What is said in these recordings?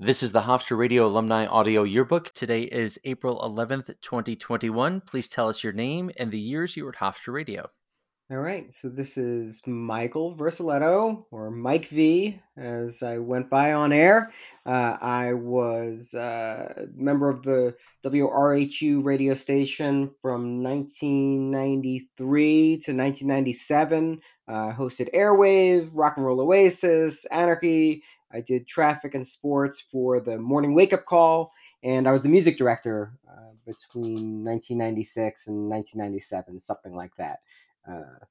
This is the Hofstra Radio Alumni Audio Yearbook. Today is April 11th, 2021. Please tell us your name and the years you were at Hofstra Radio. All right, so this is Michael Vercelletto, or Mike V, as I went by on air. Uh, I was uh, a member of the WRHU radio station from 1993 to 1997. Uh, hosted Airwave, Rock and Roll Oasis, Anarchy. I did traffic and sports for the Morning Wake Up Call, and I was the music director uh, between 1996 and 1997, something like that. Uh,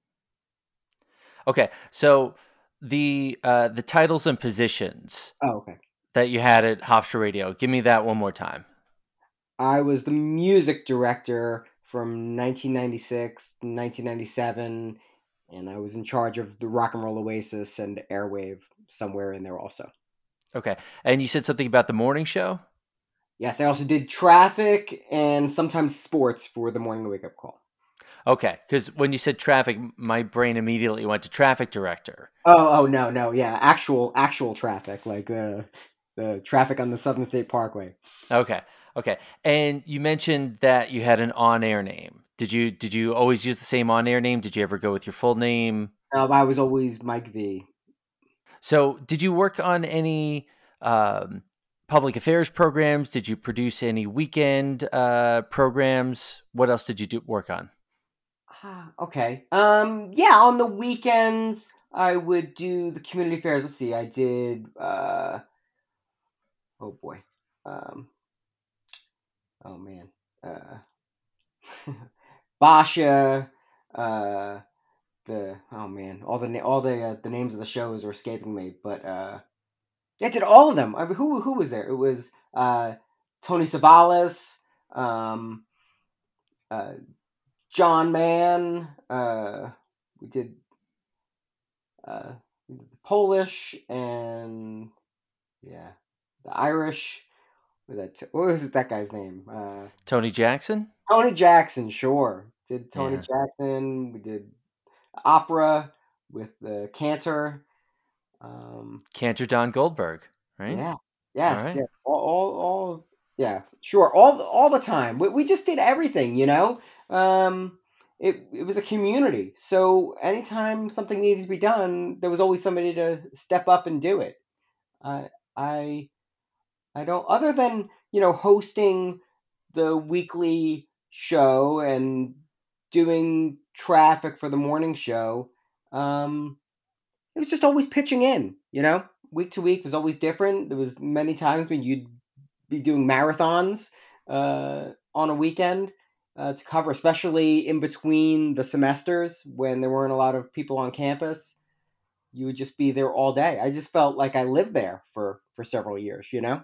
okay, so the uh, the titles and positions. Oh, okay. That you had at Hofstra Radio. Give me that one more time. I was the music director from 1996 to 1997, and I was in charge of the Rock and Roll Oasis and Airwave somewhere in there also. Okay, and you said something about the morning show. Yes, I also did traffic and sometimes sports for the morning wake up call. Okay, because when you said traffic, my brain immediately went to traffic director. Oh, oh no, no, yeah, actual, actual traffic, like the the traffic on the Southern State Parkway. Okay, okay, and you mentioned that you had an on-air name. Did you did you always use the same on-air name? Did you ever go with your full name? No, I was always Mike V. So, did you work on any um, public affairs programs? Did you produce any weekend uh, programs? What else did you do work on? Ah, okay. Um, yeah, on the weekends I would do the community fairs. Let's see, I did. Uh, oh boy. Um, oh man. Uh, Basha. Uh, the oh man, all the all the uh, the names of the shows are escaping me, but uh, I did all of them. I mean, who who was there? It was uh, Tony Savalas, um, uh, John Mann. Uh, we did uh, Polish and yeah, the Irish. That What was it, that guy's name? Uh, Tony Jackson. Tony Jackson, sure. Did Tony yeah. Jackson? We did opera with the cantor. Um, cantor Don Goldberg, right? Yeah. Yes. All, right. yeah. all, all, all, yeah, sure. All, all the time. We, we just did everything, you know. Um, it, it was a community. So anytime something needed to be done, there was always somebody to step up and do it. Uh, I, I don't. Other than you know hosting the weekly show and doing traffic for the morning show, um, it was just always pitching in. You know, week to week was always different. There was many times when you'd be doing marathons uh, on a weekend uh, to cover, especially in between the semesters when there weren't a lot of people on campus. You would just be there all day. I just felt like I lived there for for several years. You know.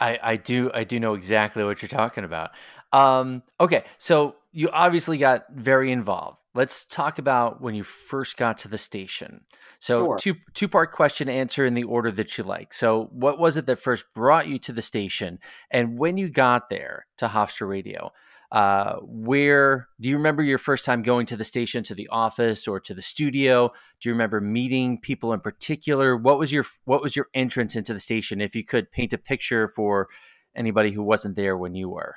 I, I do I do know exactly what you're talking about. Um, okay, so you obviously got very involved. Let's talk about when you first got to the station. So sure. two two part question answer in the order that you like. So what was it that first brought you to the station, and when you got there to Hofstra Radio? Uh, where do you remember your first time going to the station, to the office, or to the studio? Do you remember meeting people in particular? What was your what was your entrance into the station? If you could paint a picture for anybody who wasn't there when you were.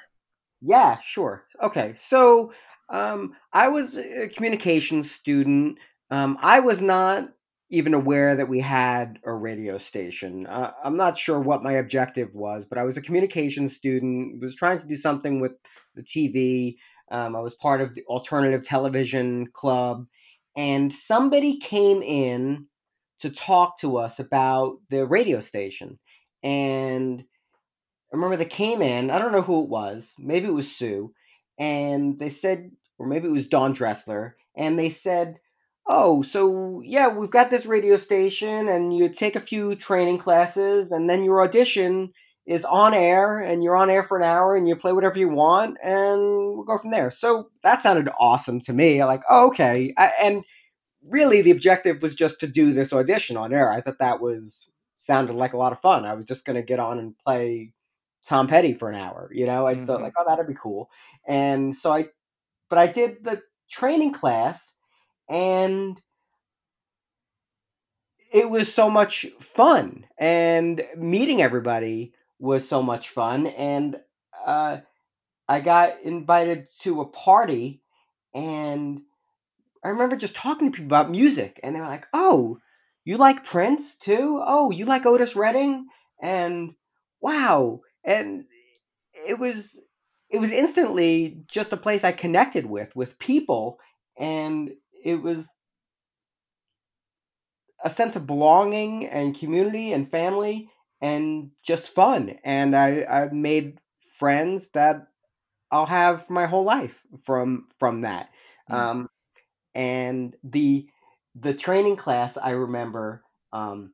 Yeah, sure. Okay, so um, I was a communications student. Um, I was not even aware that we had a radio station. Uh, I'm not sure what my objective was, but I was a communications student, was trying to do something with the TV. Um, I was part of the alternative television club, and somebody came in to talk to us about the radio station. And I remember they came in, I don't know who it was, maybe it was Sue, and they said, or maybe it was Don Dressler, and they said, oh, so yeah, we've got this radio station, and you take a few training classes, and then your audition is on air, and you're on air for an hour, and you play whatever you want, and we'll go from there. So that sounded awesome to me. Like, oh, okay, I, and really, the objective was just to do this audition on air. I thought that was sounded like a lot of fun. I was just going to get on and play Tom Petty for an hour. You know, I mm-hmm. thought like, oh, that'd be cool. And so I, but I did the training class and it was so much fun, and meeting everybody was so much fun, and uh, I got invited to a party, and I remember just talking to people about music, and they were like, "Oh, you like Prince too? Oh, you like Otis Redding?" And wow, and it was it was instantly just a place I connected with with people, and it was a sense of belonging and community and family and just fun. And I I made friends that I'll have my whole life from from that. Mm. Um, and the the training class I remember um,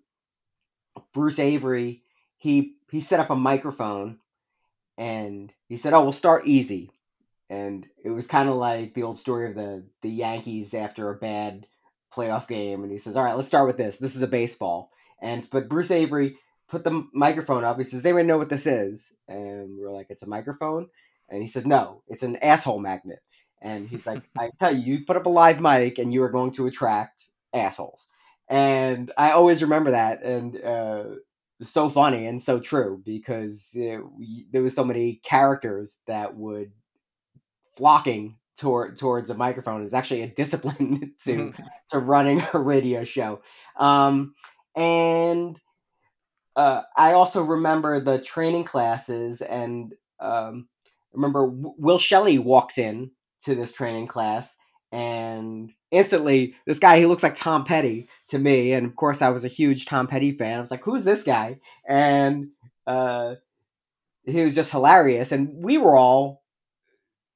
Bruce Avery he he set up a microphone and he said, "Oh, we'll start easy." And it was kind of like the old story of the the Yankees after a bad playoff game, and he says, "All right, let's start with this. This is a baseball." And but Bruce Avery put the microphone up. He says, "Does anyone know what this is?" And we're like, "It's a microphone." And he said, "No, it's an asshole magnet." And he's like, "I tell you, you put up a live mic, and you are going to attract assholes." And I always remember that, and uh, so funny and so true because it, there was so many characters that would flocking toward towards a microphone is actually a discipline to mm-hmm. to running a radio show. Um, and uh, I also remember the training classes, and um, remember Will Shelley walks in to this training class, and instantly this guy he looks like Tom Petty to me, and of course I was a huge Tom Petty fan. I was like, who's this guy? And uh, he was just hilarious, and we were all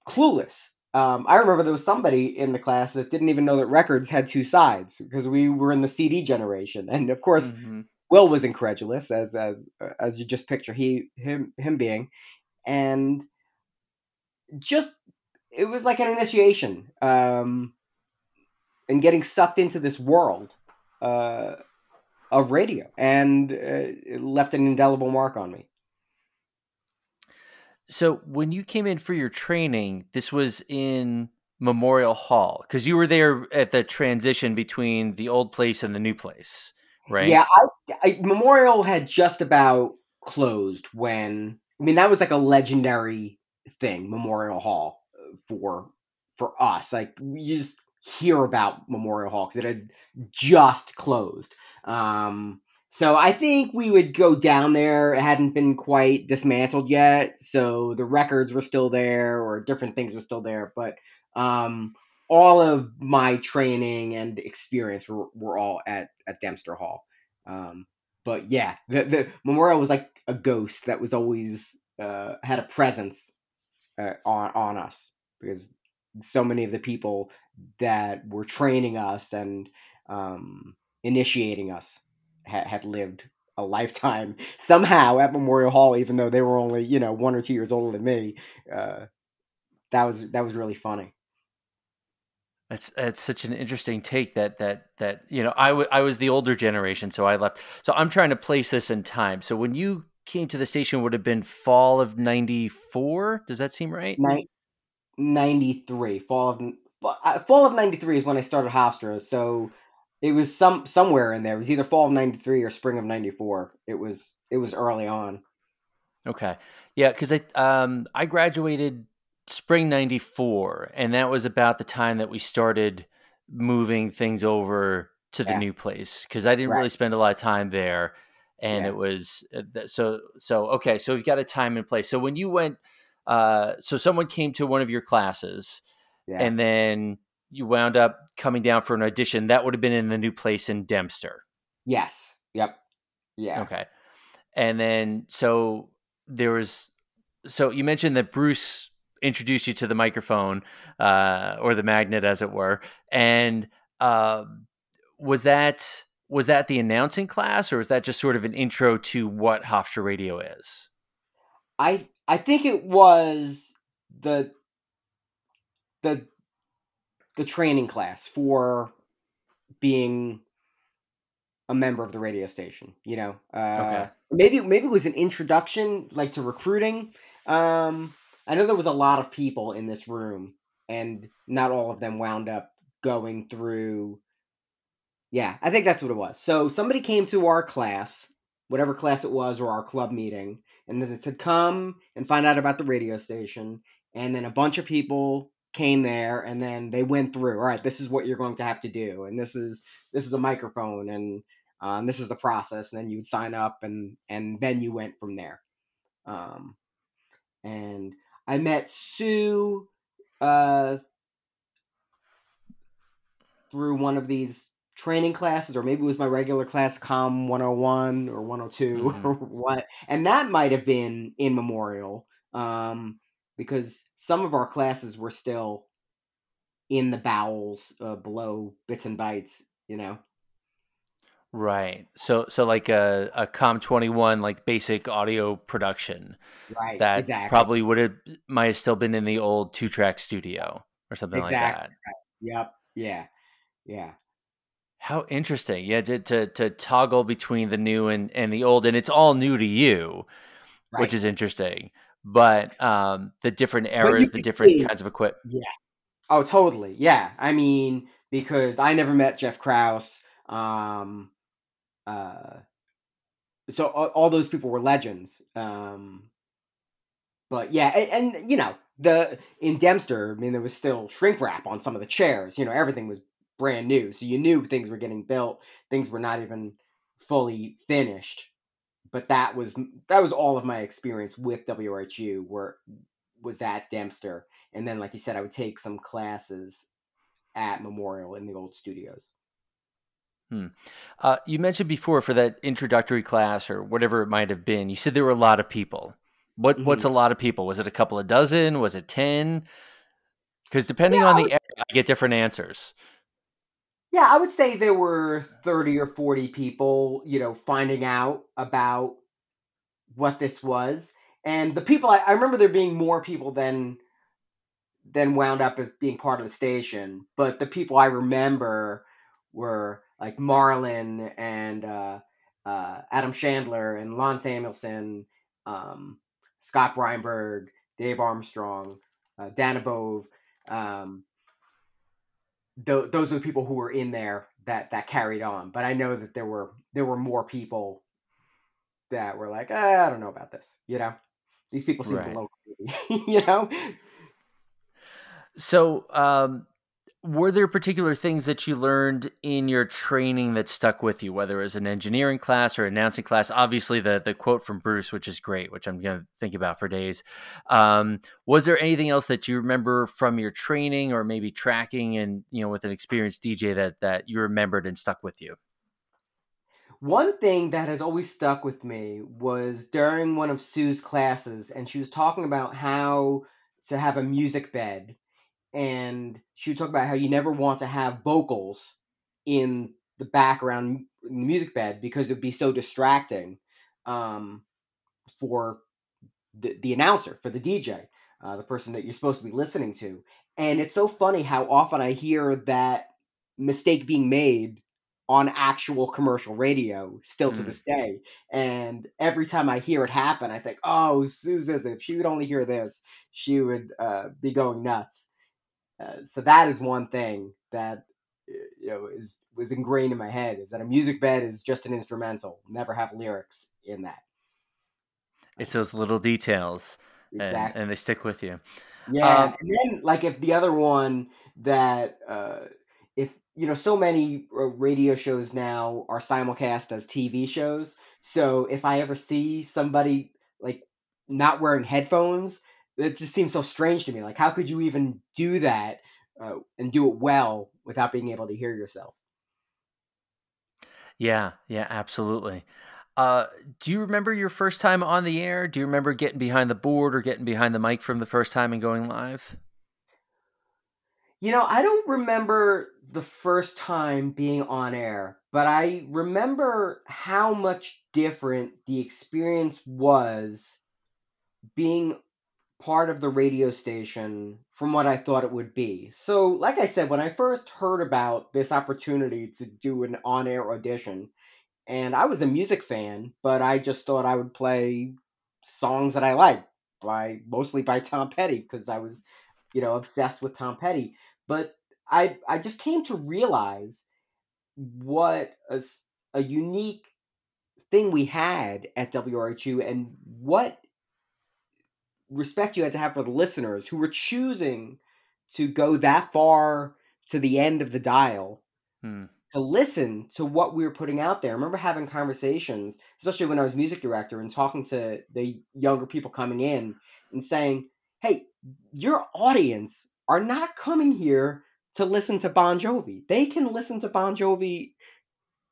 clueless um, I remember there was somebody in the class that didn't even know that records had two sides because we were in the CD generation, and of course, mm-hmm. Will was incredulous, as as as you just picture he him him being, and just it was like an initiation, um, and getting sucked into this world uh, of radio, and uh, it left an indelible mark on me. So when you came in for your training, this was in Memorial Hall because you were there at the transition between the old place and the new place, right? Yeah, I, I, Memorial had just about closed when I mean that was like a legendary thing, Memorial Hall for for us. Like you just hear about Memorial Hall because it had just closed. Um, so I think we would go down there. It hadn't been quite dismantled yet, so the records were still there, or different things were still there. But um, all of my training and experience were, were all at, at Dempster Hall. Um, but yeah, the, the memorial was like a ghost that was always uh, had a presence uh, on on us because so many of the people that were training us and um, initiating us ha- had lived a lifetime somehow at Memorial Hall, even though they were only you know one or two years older than me. Uh, that was that was really funny. That's that's such an interesting take that that that you know I, w- I was the older generation, so I left. So I'm trying to place this in time. So when you came to the station, would have been fall of '94. Does that seem right? '93, fall of uh, fall of '93 is when I started Hofstra. So it was some somewhere in there. It was either fall of '93 or spring of '94. It was it was early on. Okay, yeah, because I um I graduated spring '94, and that was about the time that we started moving things over to the yeah. new place because I didn't right. really spend a lot of time there, and yeah. it was uh, so so okay. So we've got a time and place. So when you went, uh, so someone came to one of your classes, yeah. and then you wound up coming down for an audition, that would have been in the new place in Dempster. Yes. Yep. Yeah. Okay. And then so there was so you mentioned that Bruce introduced you to the microphone uh, or the magnet, as it were, and uh, was that was that the announcing class, or was that just sort of an intro to what Hofstra Radio is? I I think it was the the the training class for being a member of the radio station. You know, uh, okay. maybe maybe it was an introduction, like to recruiting. Um, I know there was a lot of people in this room, and not all of them wound up going through Yeah, I think that's what it was. So somebody came to our class, whatever class it was, or our club meeting, and they said, come and find out about the radio station. And then a bunch of people came there and then they went through all right this is what you're going to have to do and this is this is a microphone and um, this is the process and then you would sign up and and then you went from there um, and i met sue uh, through one of these training classes or maybe it was my regular class com 101 or 102 mm-hmm. or what and that might have been in memorial um, because some of our classes were still in the bowels uh, below bits and bytes, you know. Right. So so like a a Com 21 like basic audio production. Right. That exactly. probably would have might have still been in the old two track studio or something exactly. like that. Yep. Yeah. Yeah. How interesting. Yeah, to, to to toggle between the new and and the old and it's all new to you, right. which is interesting but um, the different eras, the different see, kinds of equipment. Yeah. Oh, totally. Yeah. I mean, because I never met Jeff Krause. Um, uh, so all, all those people were legends. Um, but yeah, and, and, you know, the in Dempster, I mean, there was still shrink wrap on some of the chairs. You know, everything was brand new, so you knew things were getting built. Things were not even fully finished but that was that was all of my experience with WRHU where was at Dempster, and then like you said, I would take some classes at Memorial in the old studios. Hmm. Uh, you mentioned before for that introductory class or whatever it might have been. You said there were a lot of people. What mm-hmm. what's a lot of people? Was it a couple of dozen? Was it ten? Because depending yeah, on the area, I get different answers. Yeah, I would say there were 30 or 40 people, you know, finding out about what this was. And the people I, I remember there being more people than than wound up as being part of the station, but the people I remember were like Marlon and uh, uh, Adam Chandler and Lon Samuelson, um, Scott Breinberg, Dave Armstrong, uh, Dana Bove. Um, th- those are the people who were in there that that carried on. But I know that there were there were more people that were like, ah, I don't know about this. You know, these people seem right. a little crazy. you know. So, um, were there particular things that you learned in your training that stuck with you whether it was an engineering class or announcing class? Obviously the the quote from bruce which is great which i'm going to think about for days. Um, was there anything else that you remember from your training or maybe tracking and you know with an experienced dj that that you remembered and stuck with you? One thing that has always stuck with me was during one of Sue's classes, and she was talking about how to have a music bed and she would talk about how you never want to have vocals in the background in the music bed because it would be so distracting um, for the, the announcer, for the DJ, uh, the person that you're supposed to be listening to. And it's so funny how often I hear that mistake being made on actual commercial radio still to mm. this day. And every time I hear it happen, I think, oh, Susan, if she would only hear this, she would uh, be going nuts. Uh, so that is one thing that you know is was ingrained in my head is that a music bed is just an instrumental, never have lyrics in that. It's those little details, exactly. and, and they stick with you. Yeah, um, and then like if the other one that uh, if you know so many radio shows now are simulcast as TV shows. So if I ever see somebody like not wearing headphones it just seems so strange to me. Like, how could you even do that uh, and do it well without being able to hear yourself? Yeah, yeah, absolutely. Uh, do you remember your first time on the air? Do you remember getting behind the board or getting behind the mic from the first time and going live? You know, I don't remember the first time being on air, but I remember how much different the experience was being part of the radio station from what I thought it would be. So, like I said, when I first heard about this opportunity to do an on air audition, and I was a music fan, but I just thought I would play songs that I liked by mostly by Tom Petty because I was, you know, obsessed with Tom Petty. But I I just came to realize what a, a unique thing we had at WRHU and what respect you had to have for the listeners who were choosing to go that far to the end of the dial Hmm. to listen to what we were putting out there. I remember having conversations, especially when I was music director and talking to the younger people coming in and saying, "Hey, your audience are not coming here to listen to Bon Jovi. They can listen to Bon Jovi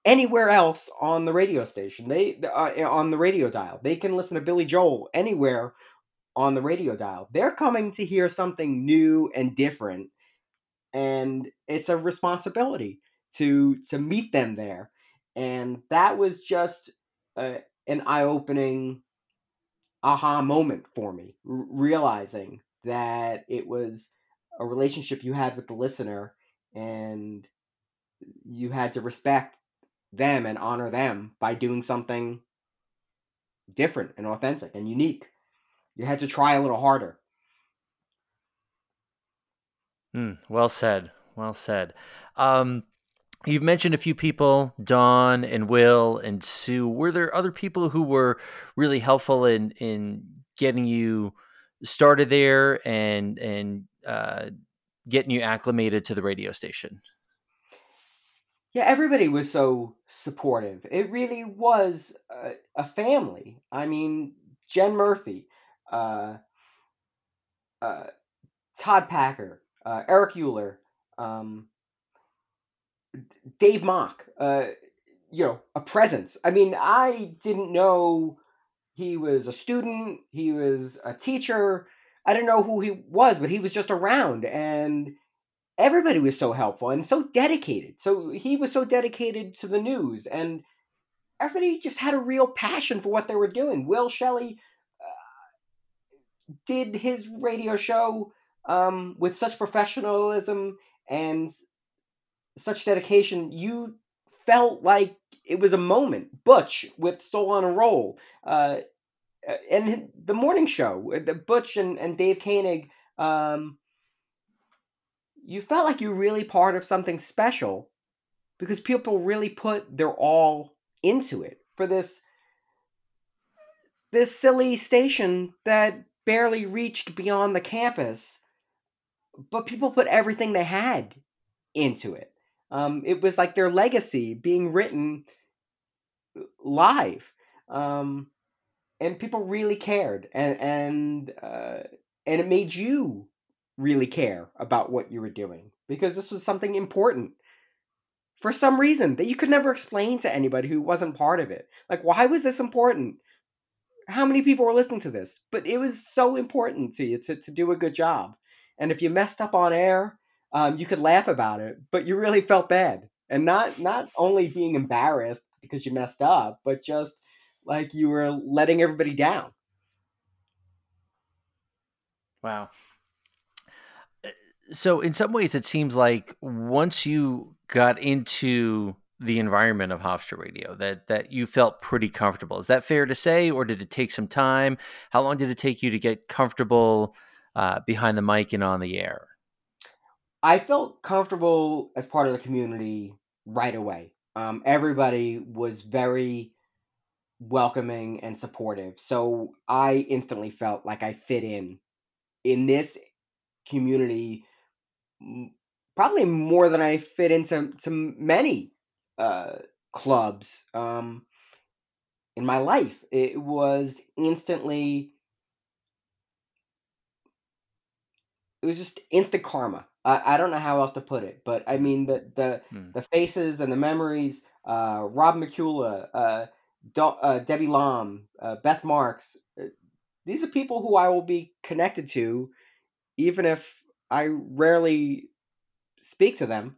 anywhere else on the radio station. They uh, on the radio dial. They can listen to Billy Joel anywhere on the radio dial. They're coming to hear something new and different, and it's a responsibility to to meet them there. And that was just an eye-opening aha moment for me, r- realizing that it was a relationship you had with the listener and you had to respect them and honor them by doing something different and authentic and unique. You had to try a little harder. Hmm. well said. Well said. Um, you've mentioned a few people, Don and Will and Sue. Were there other people who were really helpful in in getting you started there and and uh, getting you acclimated to the radio station? Yeah, everybody was so supportive. It really was a, a family. I mean, Jen Murphy, uh, uh, Todd Packer, uh, Eric Euler, um, Dave Mock, uh, you know, a presence. I mean, I didn't know he was a student, he was a teacher. I didn't know who he was, but he was just around and everybody was so helpful and so dedicated. So he was so dedicated to the news and everybody just had a real passion for what they were doing. Will Shelley did his radio show um, with such professionalism and such dedication. You felt like it was a moment. Butch with Soul on a Roll, uh, and the morning show, the Butch and, and Dave Koenig. Um, you felt like you were really part of something special because people really put their all into it for this this silly station that barely reached beyond the campus but people put everything they had into it um, it was like their legacy being written live um, and people really cared and and uh, and it made you really care about what you were doing because this was something important for some reason that you could never explain to anybody who wasn't part of it. Like, why was this important? How many people were listening to this? But it was so important to you to, to do a good job. And if you messed up on air, um, you could laugh about it, but you really felt bad. And not not only being embarrassed because you messed up, but just like you were letting everybody down. Wow. So in some ways, it seems like once you got into the environment of Hofstra Radio, that that you felt pretty comfortable. Is that fair to say, or did it take some time? How long did it take you to get comfortable uh, behind the mic and on the air? I felt comfortable as part of the community right away. Um, everybody was very welcoming and supportive, so I instantly felt like I fit in in this community probably more than I fit into to many uh, clubs um, in my life. It was instantly, it was just instant karma. I, I don't know how else to put it, but I mean the the Hmm. the faces and the memories. Uh, Rob McCula, uh, Do, uh, Debbie Lom, uh, Beth Marks. uh, These are people who I will be connected to, even if I rarely speak to them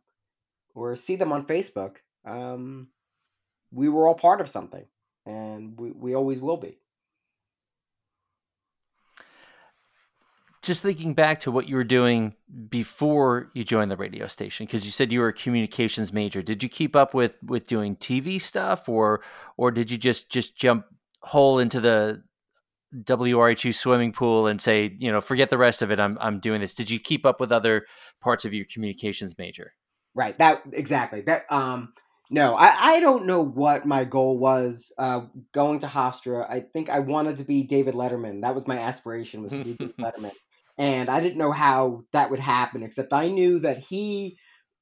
or see them on Facebook. Um, we were all part of something, and we, we always will be. Just thinking back to what you were doing before you joined the radio station, because you said you were a communications major. Did you keep up with with doing TV stuff, or or did you just just jump whole into the WRHU swimming pool and say, you know, forget the rest of it. I'm I'm doing this. Did you keep up with other parts of your communications major? Right. That exactly. That um No, I, I don't know what my goal was uh, going to Hofstra. I think I wanted to be David Letterman. That was my aspiration was to be David Letterman, and I didn't know how that would happen. Except I knew that he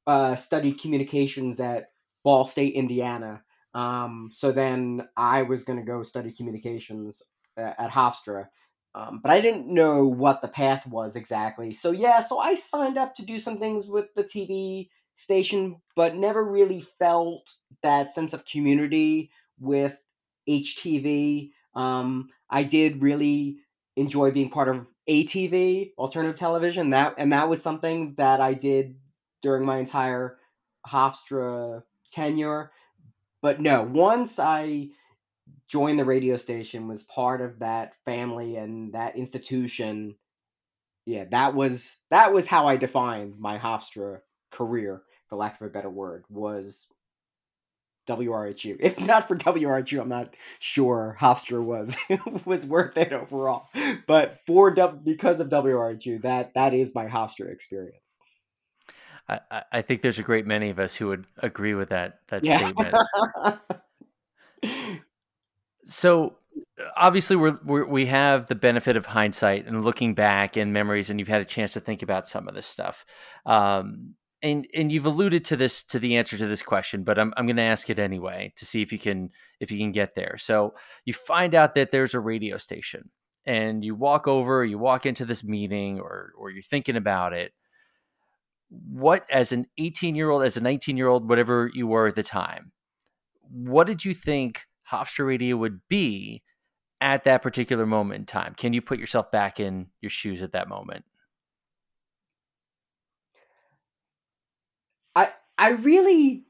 uh, studied communications at Ball State, Indiana. Um, so then I was going to go study communications uh, at Hofstra. Um, but I didn't know what the path was exactly. So yeah, so I signed up to do some things with the TV station, but never really felt that sense of community with HTV. Um, I did really enjoy being part of ATV, alternative television. That and that was something that I did during my entire Hofstra tenure. But no, once I joined the radio station, was part of that family and that institution. Yeah, that was that was how I defined my Hofstra career, for lack of a better word, was WRHU. If not for WRHU, I'm not sure Hofstra was was worth it overall. But for because of WRHU, that that is my Hofstra experience. I, I think there's a great many of us who would agree with that that yeah. statement. so obviously we're, we're, we have the benefit of hindsight and looking back and memories, and you've had a chance to think about some of this stuff. Um, and and you've alluded to this to the answer to this question, but I'm I'm going to ask it anyway to see if you can if you can get there. So you find out that there's a radio station, and you walk over, you walk into this meeting, or or you're thinking about it. What as an 18 year old, as a 19 year old, whatever you were at the time, what did you think Hofstra Radio would be at that particular moment in time? Can you put yourself back in your shoes at that moment? I really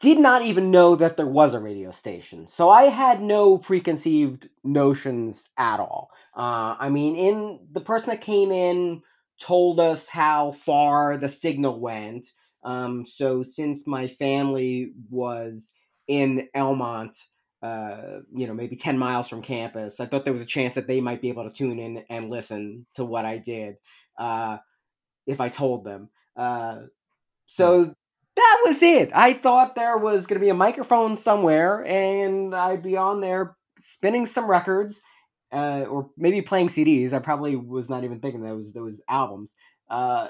did not even know that there was a radio station. So I had no preconceived notions at all. Uh, I mean, in the person that came in told us how far the signal went. Um, so since my family was in Elmont, uh, you know, maybe 10 miles from campus. I thought there was a chance that they might be able to tune in and listen to what I did uh, if I told them. Uh, so hmm. that was it. I thought there was going to be a microphone somewhere and I'd be on there spinning some records uh, or maybe playing CDs. I probably was not even thinking that those those albums. Uh,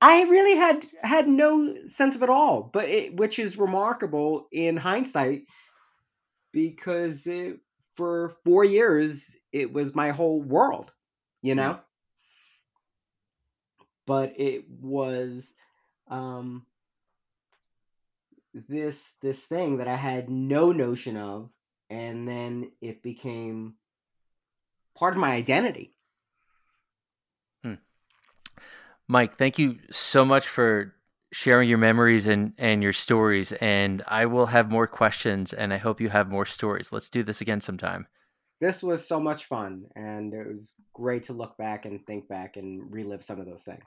I really had had no sense of it all, but it, which is remarkable in hindsight because it, for four years it was my whole world, you know. But it was um, this this thing that I had no notion of, and then it became part of my identity. Mike, thank you so much for sharing your memories and, and your stories. And I will have more questions and I hope you have more stories. Let's do this again sometime. This was so much fun and it was great to look back and think back and relive some of those things.